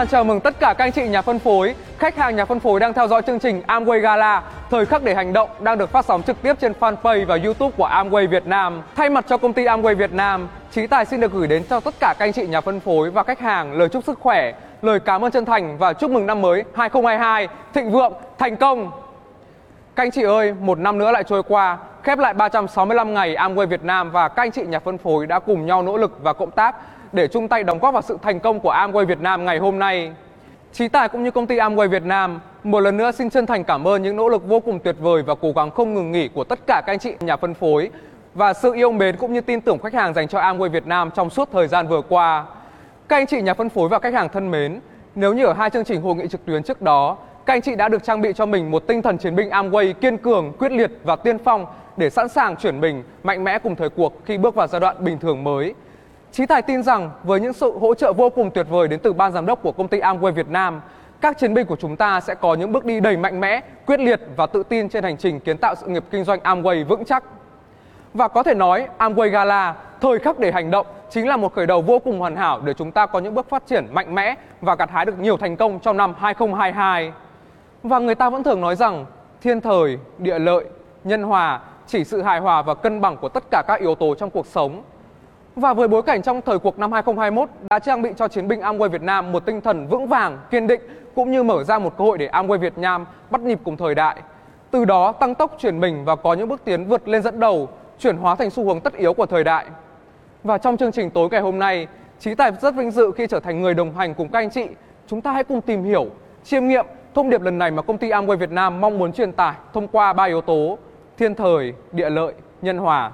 hoan chào mừng tất cả các anh chị nhà phân phối, khách hàng nhà phân phối đang theo dõi chương trình Amway Gala, thời khắc để hành động đang được phát sóng trực tiếp trên fanpage và YouTube của Amway Việt Nam. Thay mặt cho công ty Amway Việt Nam, Chí Tài xin được gửi đến cho tất cả các anh chị nhà phân phối và khách hàng lời chúc sức khỏe, lời cảm ơn chân thành và chúc mừng năm mới 2022 thịnh vượng, thành công. Các anh chị ơi, một năm nữa lại trôi qua, khép lại 365 ngày Amway Việt Nam và các anh chị nhà phân phối đã cùng nhau nỗ lực và cộng tác để chung tay đóng góp vào sự thành công của Amway Việt Nam ngày hôm nay. Chí Tài cũng như công ty Amway Việt Nam một lần nữa xin chân thành cảm ơn những nỗ lực vô cùng tuyệt vời và cố gắng không ngừng nghỉ của tất cả các anh chị nhà phân phối và sự yêu mến cũng như tin tưởng khách hàng dành cho Amway Việt Nam trong suốt thời gian vừa qua. Các anh chị nhà phân phối và khách hàng thân mến, nếu như ở hai chương trình hội nghị trực tuyến trước đó, các anh chị đã được trang bị cho mình một tinh thần chiến binh Amway kiên cường, quyết liệt và tiên phong để sẵn sàng chuyển mình mạnh mẽ cùng thời cuộc khi bước vào giai đoạn bình thường mới. Chí Tài tin rằng với những sự hỗ trợ vô cùng tuyệt vời đến từ ban giám đốc của công ty Amway Việt Nam, các chiến binh của chúng ta sẽ có những bước đi đầy mạnh mẽ, quyết liệt và tự tin trên hành trình kiến tạo sự nghiệp kinh doanh Amway vững chắc. Và có thể nói Amway Gala, thời khắc để hành động chính là một khởi đầu vô cùng hoàn hảo để chúng ta có những bước phát triển mạnh mẽ và gặt hái được nhiều thành công trong năm 2022. Và người ta vẫn thường nói rằng thiên thời, địa lợi, nhân hòa chỉ sự hài hòa và cân bằng của tất cả các yếu tố trong cuộc sống. Và với bối cảnh trong thời cuộc năm 2021 đã trang bị cho chiến binh Amway Việt Nam một tinh thần vững vàng, kiên định cũng như mở ra một cơ hội để Amway Việt Nam bắt nhịp cùng thời đại. Từ đó tăng tốc chuyển mình và có những bước tiến vượt lên dẫn đầu, chuyển hóa thành xu hướng tất yếu của thời đại. Và trong chương trình tối ngày hôm nay, trí Tài rất vinh dự khi trở thành người đồng hành cùng các anh chị. Chúng ta hãy cùng tìm hiểu, chiêm nghiệm thông điệp lần này mà công ty Amway Việt Nam mong muốn truyền tải thông qua ba yếu tố thiên thời, địa lợi, nhân hòa.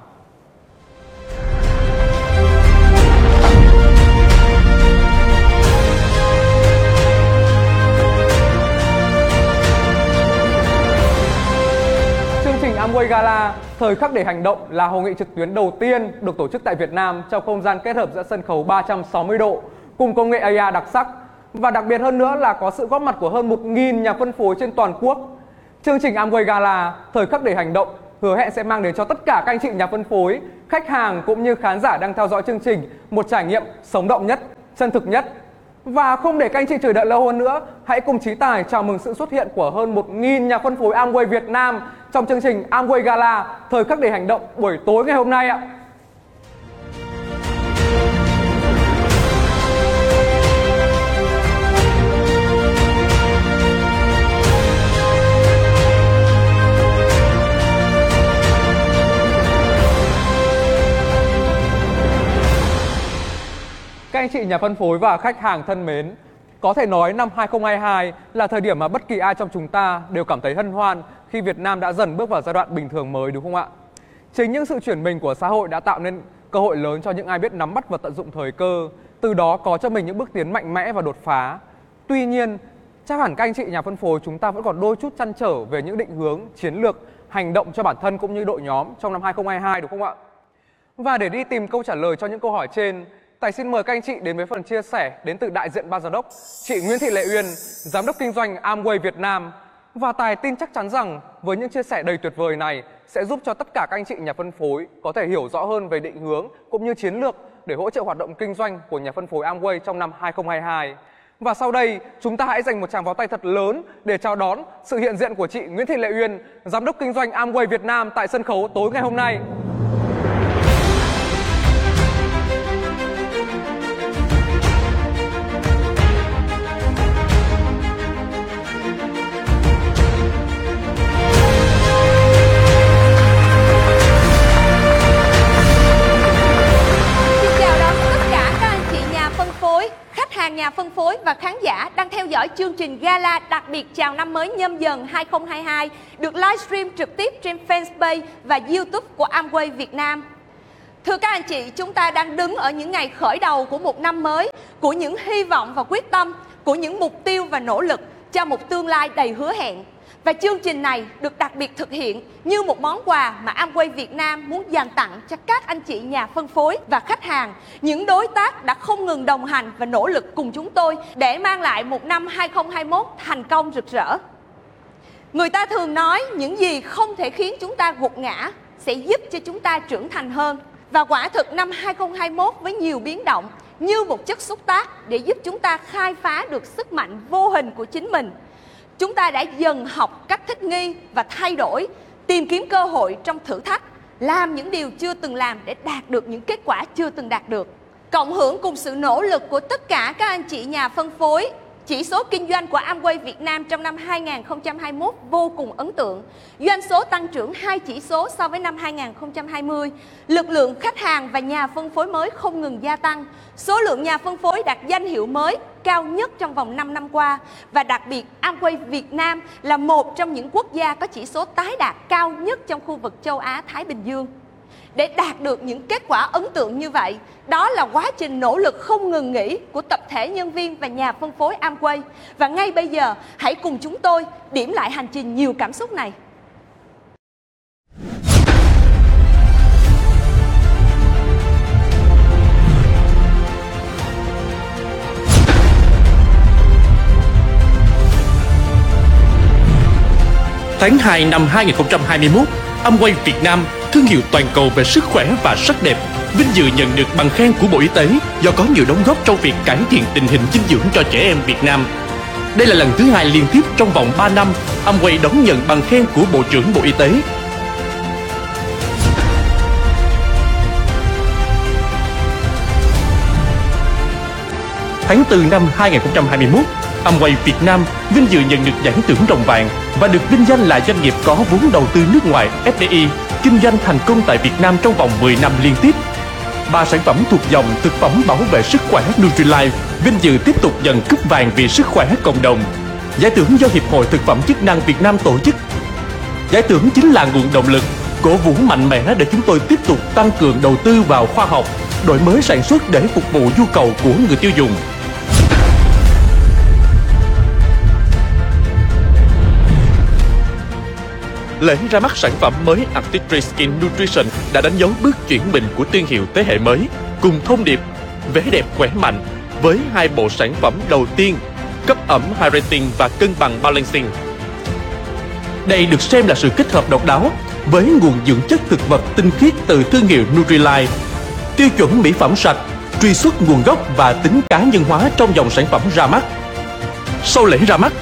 Chương trình Amway Gala Thời khắc để hành động là hội nghị trực tuyến đầu tiên được tổ chức tại Việt Nam trong không gian kết hợp giữa sân khấu 360 độ cùng công nghệ AI đặc sắc và đặc biệt hơn nữa là có sự góp mặt của hơn 1.000 nhà phân phối trên toàn quốc. Chương trình Amway Gala Thời khắc để hành động hứa hẹn sẽ mang đến cho tất cả các anh chị nhà phân phối, khách hàng cũng như khán giả đang theo dõi chương trình một trải nghiệm sống động nhất, chân thực nhất. Và không để các anh chị chờ đợi lâu hơn nữa, hãy cùng Trí Tài chào mừng sự xuất hiện của hơn 1.000 nhà phân phối Amway Việt Nam trong chương trình Amway Gala Thời khắc để hành động buổi tối ngày hôm nay ạ. Các anh chị nhà phân phối và khách hàng thân mến, có thể nói năm 2022 là thời điểm mà bất kỳ ai trong chúng ta đều cảm thấy hân hoan khi Việt Nam đã dần bước vào giai đoạn bình thường mới đúng không ạ? Chính những sự chuyển mình của xã hội đã tạo nên cơ hội lớn cho những ai biết nắm bắt và tận dụng thời cơ, từ đó có cho mình những bước tiến mạnh mẽ và đột phá. Tuy nhiên, chắc hẳn các anh chị nhà phân phối chúng ta vẫn còn đôi chút chăn trở về những định hướng, chiến lược, hành động cho bản thân cũng như đội nhóm trong năm 2022 đúng không ạ? Và để đi tìm câu trả lời cho những câu hỏi trên, Tài xin mời các anh chị đến với phần chia sẻ đến từ đại diện ban giám đốc, chị Nguyễn Thị Lệ Uyên, giám đốc kinh doanh Amway Việt Nam. Và Tài tin chắc chắn rằng với những chia sẻ đầy tuyệt vời này sẽ giúp cho tất cả các anh chị nhà phân phối có thể hiểu rõ hơn về định hướng cũng như chiến lược để hỗ trợ hoạt động kinh doanh của nhà phân phối Amway trong năm 2022. Và sau đây, chúng ta hãy dành một tràng pháo tay thật lớn để chào đón sự hiện diện của chị Nguyễn Thị Lệ Uyên, giám đốc kinh doanh Amway Việt Nam tại sân khấu tối ngày hôm nay. Dõi chương trình Gala đặc biệt chào năm mới nhâm dần 2022 được livestream trực tiếp trên fanpage và YouTube của Amway Việt Nam. Thưa các anh chị, chúng ta đang đứng ở những ngày khởi đầu của một năm mới, của những hy vọng và quyết tâm, của những mục tiêu và nỗ lực cho một tương lai đầy hứa hẹn. Và chương trình này được đặc biệt thực hiện như một món quà mà Amway Việt Nam muốn dành tặng cho các anh chị nhà phân phối và khách hàng, những đối tác đã không ngừng đồng hành và nỗ lực cùng chúng tôi để mang lại một năm 2021 thành công rực rỡ. Người ta thường nói những gì không thể khiến chúng ta gục ngã sẽ giúp cho chúng ta trưởng thành hơn. Và quả thực năm 2021 với nhiều biến động, như một chất xúc tác để giúp chúng ta khai phá được sức mạnh vô hình của chính mình. Chúng ta đã dần học cách thích nghi và thay đổi, tìm kiếm cơ hội trong thử thách, làm những điều chưa từng làm để đạt được những kết quả chưa từng đạt được. Cộng hưởng cùng sự nỗ lực của tất cả các anh chị nhà phân phối chỉ số kinh doanh của Amway Việt Nam trong năm 2021 vô cùng ấn tượng. Doanh số tăng trưởng hai chỉ số so với năm 2020. Lực lượng khách hàng và nhà phân phối mới không ngừng gia tăng. Số lượng nhà phân phối đạt danh hiệu mới cao nhất trong vòng 5 năm qua. Và đặc biệt, Amway Việt Nam là một trong những quốc gia có chỉ số tái đạt cao nhất trong khu vực châu Á-Thái Bình Dương để đạt được những kết quả ấn tượng như vậy. Đó là quá trình nỗ lực không ngừng nghỉ của tập thể nhân viên và nhà phân phối Amway. Và ngay bây giờ, hãy cùng chúng tôi điểm lại hành trình nhiều cảm xúc này. Tháng 2 năm 2021, Amway Việt Nam thương hiệu toàn cầu về sức khỏe và sắc đẹp, vinh dự nhận được bằng khen của Bộ Y tế do có nhiều đóng góp trong việc cải thiện tình hình dinh dưỡng cho trẻ em Việt Nam. Đây là lần thứ hai liên tiếp trong vòng 3 năm Amway đón nhận bằng khen của Bộ trưởng Bộ Y tế. Tháng 4 năm 2021, Amway Việt Nam vinh dự nhận được giải thưởng rồng vàng và được vinh danh là doanh nghiệp có vốn đầu tư nước ngoài FDI kinh doanh thành công tại Việt Nam trong vòng 10 năm liên tiếp. Ba sản phẩm thuộc dòng thực phẩm bảo vệ sức khỏe Nutrilite vinh dự tiếp tục nhận cúp vàng vì sức khỏe cộng đồng. Giải thưởng do Hiệp hội Thực phẩm chức năng Việt Nam tổ chức. Giải thưởng chính là nguồn động lực, cổ vũ mạnh mẽ để chúng tôi tiếp tục tăng cường đầu tư vào khoa học, đổi mới sản xuất để phục vụ nhu cầu của người tiêu dùng. Lễ ra mắt sản phẩm mới Artistry Skin Nutrition đã đánh dấu bước chuyển mình của thương hiệu thế hệ mới cùng thông điệp vẻ đẹp khỏe mạnh với hai bộ sản phẩm đầu tiên cấp ẩm hydrating và cân bằng balancing. Đây được xem là sự kết hợp độc đáo với nguồn dưỡng chất thực vật tinh khiết từ thương hiệu Nutrilite, tiêu chuẩn mỹ phẩm sạch, truy xuất nguồn gốc và tính cá nhân hóa trong dòng sản phẩm ra mắt. Sau lễ ra mắt,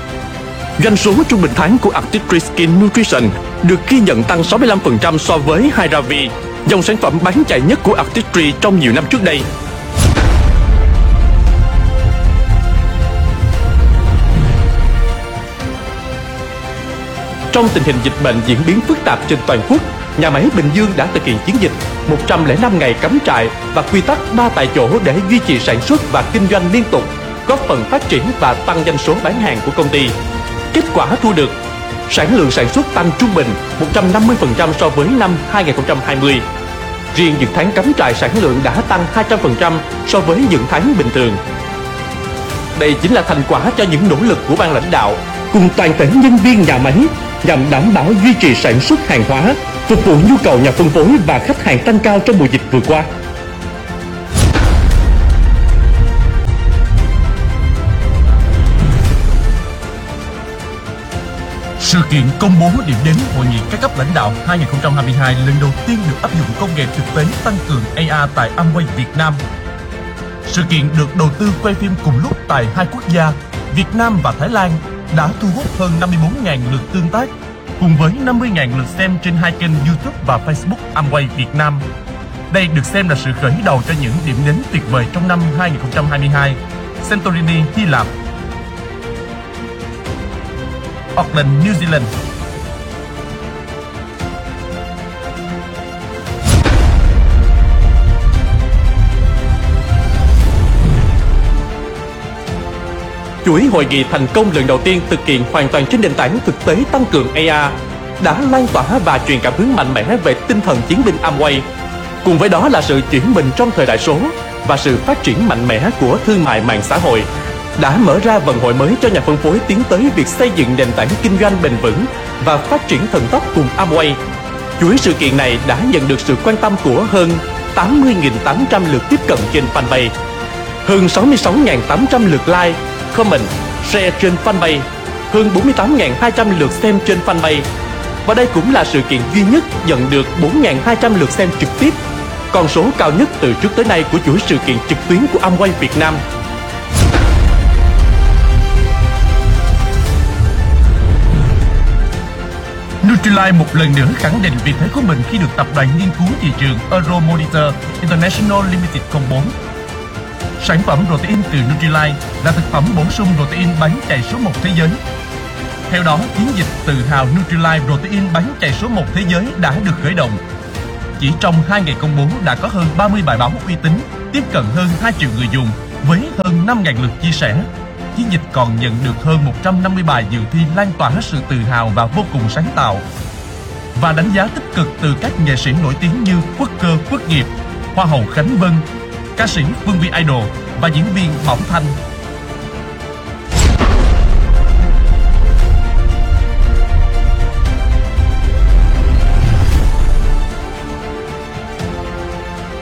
Doanh số trung bình tháng của Artistry Skin Nutrition được ghi nhận tăng 65% so với Hyravi, dòng sản phẩm bán chạy nhất của Artistry trong nhiều năm trước đây. Trong tình hình dịch bệnh diễn biến phức tạp trên toàn quốc, nhà máy Bình Dương đã thực hiện chiến dịch 105 ngày cắm trại và quy tắc 3 tại chỗ để duy trì sản xuất và kinh doanh liên tục, góp phần phát triển và tăng doanh số bán hàng của công ty. Kết quả thu được. Sản lượng sản xuất tăng trung bình 150% so với năm 2020 Riêng những tháng cắm trại sản lượng đã tăng 200% so với những tháng bình thường. Đây chính là thành quả cho những nỗ lực của ban lãnh đạo cùng toàn thể nhân viên nhà máy nhằm đảm bảo duy trì sản xuất hàng hóa, phục vụ nhu cầu nhà phân phối và khách hàng tăng cao trong mùa dịch vừa qua. Sự kiện công bố điểm đến hội nghị các cấp lãnh đạo 2022 lần đầu tiên được áp dụng công nghệ thực tế tăng cường AR tại Amway Việt Nam. Sự kiện được đầu tư quay phim cùng lúc tại hai quốc gia, Việt Nam và Thái Lan, đã thu hút hơn 54.000 lượt tương tác, cùng với 50.000 lượt xem trên hai kênh YouTube và Facebook Amway Việt Nam. Đây được xem là sự khởi đầu cho những điểm đến tuyệt vời trong năm 2022. Santorini, Hy Lạp Auckland, New Zealand. Chuỗi hội nghị thành công lần đầu tiên thực hiện hoàn toàn trên nền tảng thực tế tăng cường AR đã lan tỏa và truyền cảm hứng mạnh mẽ về tinh thần chiến binh Amway. Cùng với đó là sự chuyển mình trong thời đại số và sự phát triển mạnh mẽ của thương mại mạng xã hội đã mở ra vận hội mới cho nhà phân phối tiến tới việc xây dựng nền tảng kinh doanh bền vững và phát triển thần tốc cùng Amway. Chuỗi sự kiện này đã nhận được sự quan tâm của hơn 80.800 lượt tiếp cận trên fanpage, hơn 66.800 lượt like, comment, share trên fanpage, hơn 48.200 lượt xem trên fanpage. Và đây cũng là sự kiện duy nhất nhận được 4.200 lượt xem trực tiếp con số cao nhất từ trước tới nay của chuỗi sự kiện trực tuyến của Amway Việt Nam. Nutrilite một lần nữa khẳng định vị thế của mình khi được tập đoàn nghiên cứu thị trường Euromonitor International Limited công bố. Sản phẩm protein từ Nutrilite là thực phẩm bổ sung protein bán chạy số 1 thế giới. Theo đó, chiến dịch tự hào Nutrilite protein bán chạy số 1 thế giới đã được khởi động. Chỉ trong 2 ngày công bố đã có hơn 30 bài báo uy tín, tiếp cận hơn 2 triệu người dùng với hơn 5.000 lượt chia sẻ. Chiến dịch còn nhận được hơn 150 bài dự thi lan tỏa sự tự hào và vô cùng sáng tạo. Và đánh giá tích cực từ các nghệ sĩ nổi tiếng như Quốc cơ Quốc nghiệp, Hoa hậu Khánh Vân, ca sĩ Phương Vi Idol và diễn viên Bảo Thanh.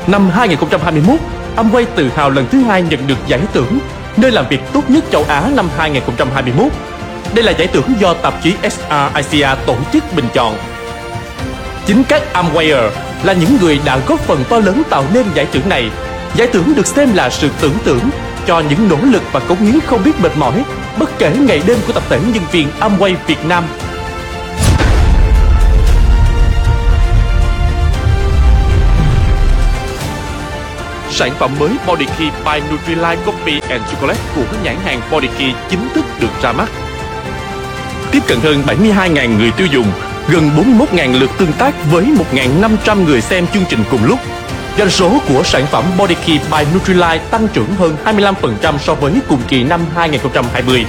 Năm 2021, Amway tự hào lần thứ hai nhận được giải thưởng nơi làm việc tốt nhất châu Á năm 2021. Đây là giải thưởng do tạp chí SR Asia tổ chức bình chọn. Chính các Amwayer là những người đã góp phần to lớn tạo nên giải thưởng này. Giải thưởng được xem là sự tưởng tượng cho những nỗ lực và cống hiến không biết mệt mỏi, bất kể ngày đêm của tập thể nhân viên Amway Việt Nam sản phẩm mới Body Key by Nutrilite Coffee and Chocolate của nhãn hàng Body Key chính thức được ra mắt. Tiếp cận hơn 72.000 người tiêu dùng, gần 41.000 lượt tương tác với 1.500 người xem chương trình cùng lúc. Doanh số của sản phẩm Body Key by Nutrilite tăng trưởng hơn 25% so với cùng kỳ năm 2020.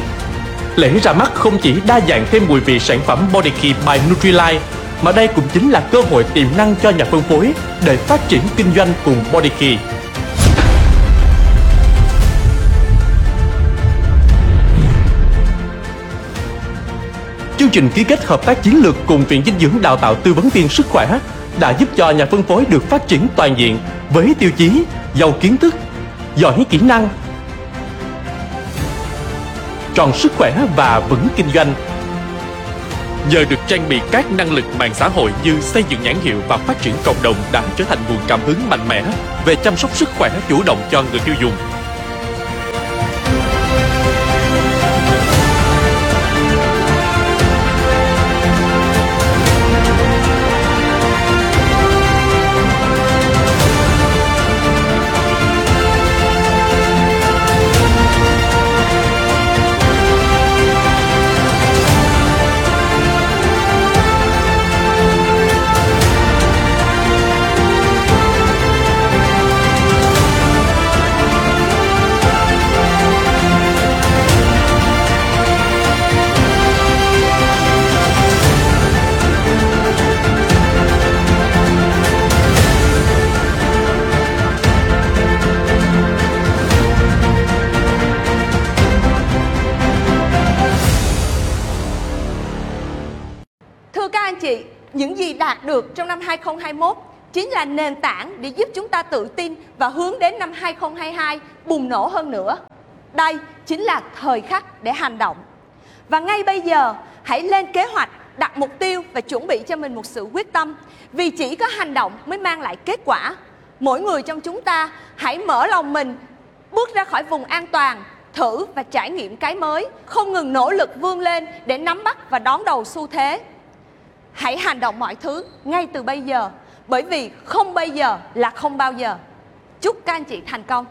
Lễ ra mắt không chỉ đa dạng thêm mùi vị sản phẩm Body Key by Nutrilite mà đây cũng chính là cơ hội tiềm năng cho nhà phân phối để phát triển kinh doanh cùng Body Chương trình ký kết hợp tác chiến lược cùng Viện Dinh dưỡng đào tạo tư vấn viên sức khỏe đã giúp cho nhà phân phối được phát triển toàn diện với tiêu chí giàu kiến thức, giỏi kỹ năng, tròn sức khỏe và vững kinh doanh. Nhờ được trang bị các năng lực mạng xã hội như xây dựng nhãn hiệu và phát triển cộng đồng đã trở thành nguồn cảm hứng mạnh mẽ về chăm sóc sức khỏe chủ động cho người tiêu dùng. Đạt được trong năm 2021 chính là nền tảng để giúp chúng ta tự tin và hướng đến năm 2022 bùng nổ hơn nữa. Đây chính là thời khắc để hành động. Và ngay bây giờ, hãy lên kế hoạch, đặt mục tiêu và chuẩn bị cho mình một sự quyết tâm. Vì chỉ có hành động mới mang lại kết quả. Mỗi người trong chúng ta hãy mở lòng mình, bước ra khỏi vùng an toàn, thử và trải nghiệm cái mới, không ngừng nỗ lực vươn lên để nắm bắt và đón đầu xu thế. Hãy hành động mọi thứ ngay từ bây giờ, bởi vì không bây giờ là không bao giờ. Chúc các anh chị thành công.